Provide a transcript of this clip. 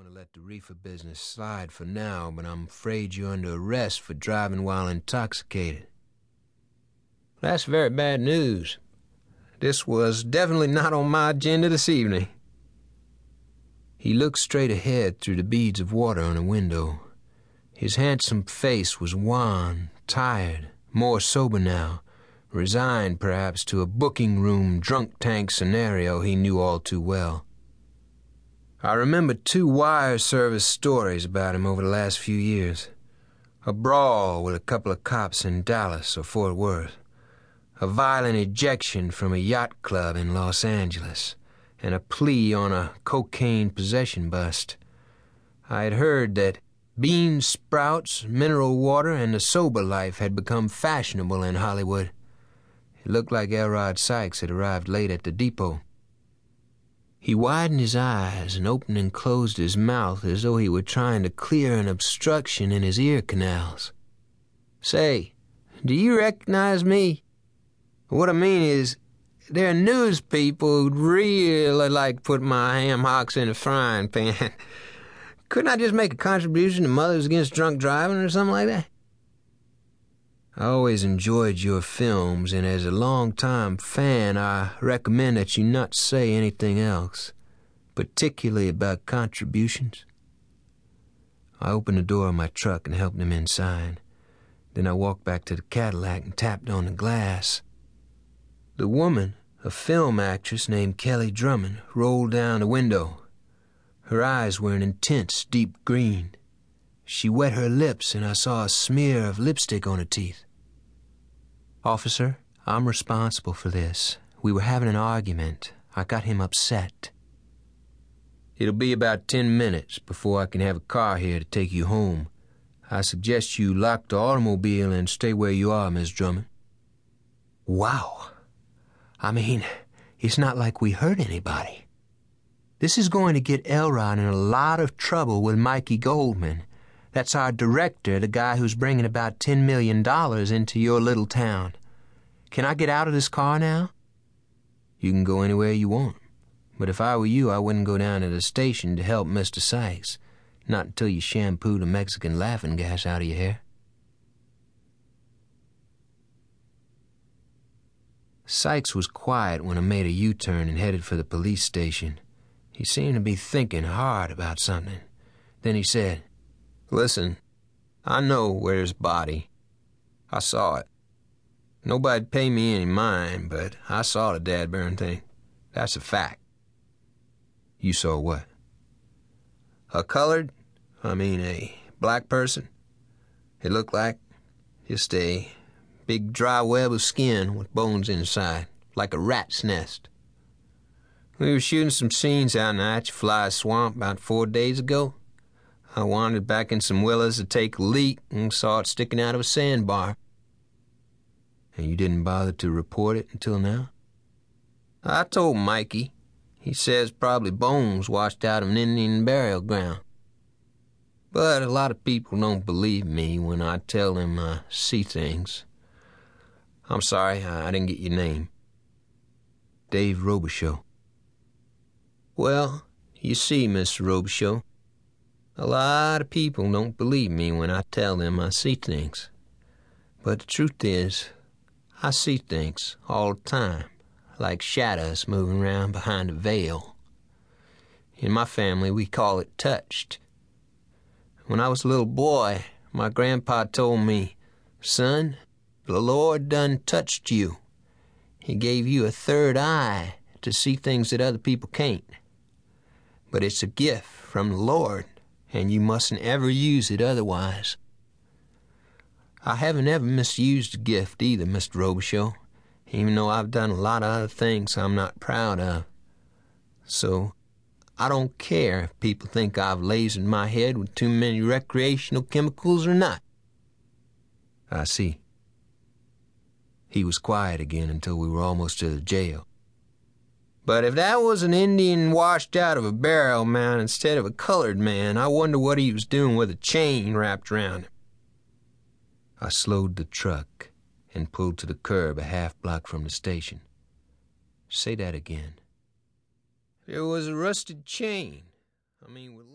going to let the reefer business slide for now, but I'm afraid you're under arrest for driving while intoxicated. That's very bad news. This was definitely not on my agenda this evening. He looked straight ahead through the beads of water on a window. His handsome face was wan, tired, more sober now, resigned perhaps to a booking room drunk tank scenario he knew all too well. I remember two wire service stories about him over the last few years. A brawl with a couple of cops in Dallas or Fort Worth. A violent ejection from a yacht club in Los Angeles. And a plea on a cocaine possession bust. I had heard that bean sprouts, mineral water, and the sober life had become fashionable in Hollywood. It looked like Elrod Sykes had arrived late at the depot. He widened his eyes and opened and closed his mouth as though he were trying to clear an obstruction in his ear canals. Say, do you recognize me? What I mean is, there are news people who'd really like to put my ham hocks in a frying pan. Couldn't I just make a contribution to Mothers Against Drunk Driving or something like that? I always enjoyed your films, and as a long-time fan, I recommend that you not say anything else, particularly about contributions. I opened the door of my truck and helped him inside. Then I walked back to the Cadillac and tapped on the glass. The woman, a film actress named Kelly Drummond, rolled down the window. Her eyes were an intense, deep green. She wet her lips, and I saw a smear of lipstick on her teeth. Officer, I'm responsible for this. We were having an argument. I got him upset. It'll be about ten minutes before I can have a car here to take you home. I suggest you lock the automobile and stay where you are, Miss Drummond. Wow. I mean, it's not like we hurt anybody. This is going to get Elrod in a lot of trouble with Mikey Goldman. That's our director, the guy who's bringing about $10 million into your little town. Can I get out of this car now? You can go anywhere you want. But if I were you, I wouldn't go down to the station to help Mr. Sykes. Not until you shampoo the Mexican laughing gas out of your hair. Sykes was quiet when I made a U turn and headed for the police station. He seemed to be thinking hard about something. Then he said, Listen, I know where his body. I saw it. Nobody'd pay me any mind, but I saw the dad burn thing. That's a fact. You saw what? A colored, I mean a black person. It looked like just a big dry web of skin with bones inside, like a rat's nest. We were shooting some scenes out in the Atchafalaya Swamp about four days ago. I wandered back in some willows to take a leak and saw it sticking out of a sandbar. And you didn't bother to report it until now? I told Mikey. He says probably bones washed out of an Indian burial ground. But a lot of people don't believe me when I tell them I see things. I'm sorry, I didn't get your name. Dave Robicheaux. Well, you see, Mr. Robicheaux, a lot of people don't believe me when I tell them I see things. But the truth is, I see things all the time, like shadows moving around behind a veil. In my family, we call it touched. When I was a little boy, my grandpa told me, Son, the Lord done touched you. He gave you a third eye to see things that other people can't. But it's a gift from the Lord and you mustn't ever use it otherwise. I haven't ever misused a gift either, Mr. Robicheaux, even though I've done a lot of other things I'm not proud of. So, I don't care if people think I've lasered my head with too many recreational chemicals or not. I see. He was quiet again until we were almost to the jail. But if that was an Indian washed out of a barrel man instead of a colored man, I wonder what he was doing with a chain wrapped around him. I slowed the truck and pulled to the curb a half block from the station. Say that again. It was a rusted chain. I mean, with